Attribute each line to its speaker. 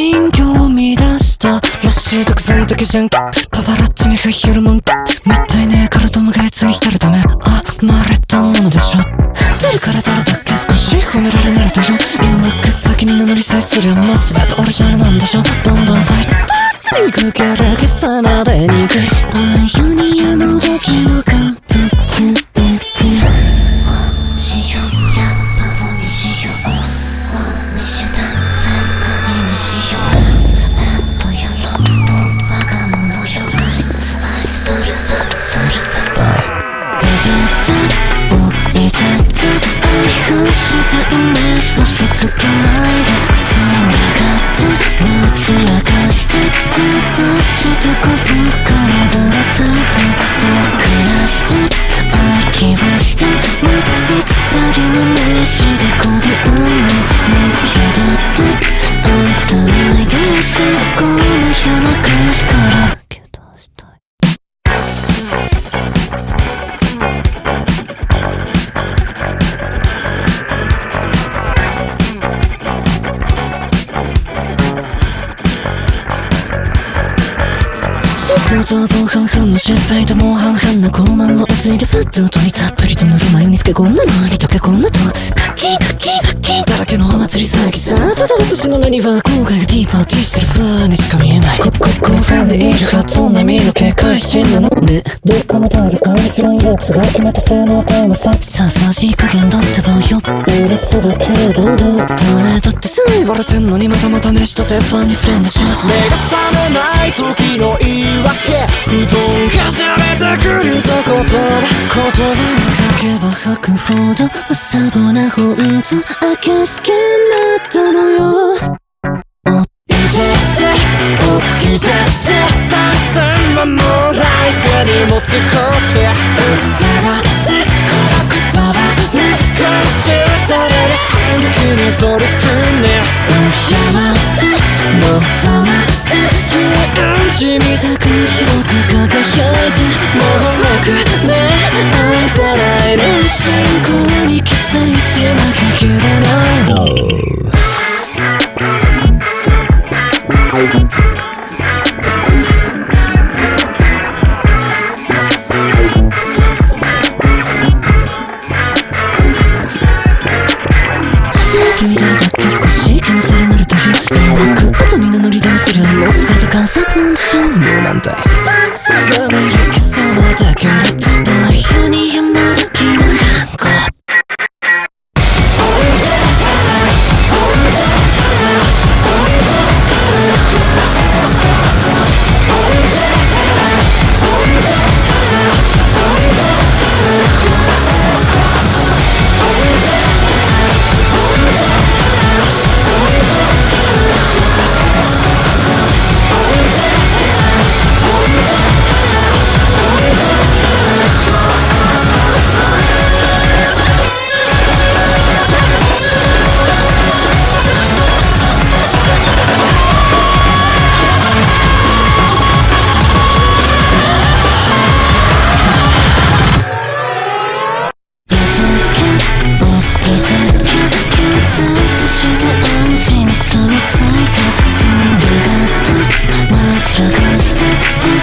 Speaker 1: 人形を見出した。らしい独善的じゃんか。パパラッチに入るもんか。みったいねえからともがいつに浸るため。あまれたものでしょ。出るから誰だっけ？少し褒められ慣れたよ。誘惑先に名乗りさえすりゃもう全てオリジナルなんでしょ。バンバンザイ行くキャラ消さまで。隠したイメージをし付けないで。そんながってむつらか相当防犯犯の失敗ともう半々な傲慢を薄いでふっと取りたっぷりと塗る眉につけこんなのに溶けこんなとカッキンカッキン祭り騒ぎさただ私の目には後悔がディーパーティーしてる風にしか見えない。こここファンでいるはずな身の警戒心なのでどっかも通る顔白いやつが決めた性能タイムさささじ加減だってばよ許するけれどダメだってさ言われてんのにまたまた熱した鉄板にフレンドしよう
Speaker 2: 目が覚めない時の言い訳布団がじゃれてくると言葉
Speaker 1: 言葉を吐けば吐くほどサボなほんとあけすけになったのよ。
Speaker 2: いてて起きてて三千万も来世に持ち越して
Speaker 1: だってこの言葉ね
Speaker 2: 回収される進撃に取り組んで
Speaker 1: 山ってもっと待って
Speaker 2: うんちみた
Speaker 1: たく広く輝いて
Speaker 2: もうくね
Speaker 1: 愛さないで進行に記載しなきゃ切れないのして暗に染みついた。その願った。まつらかして。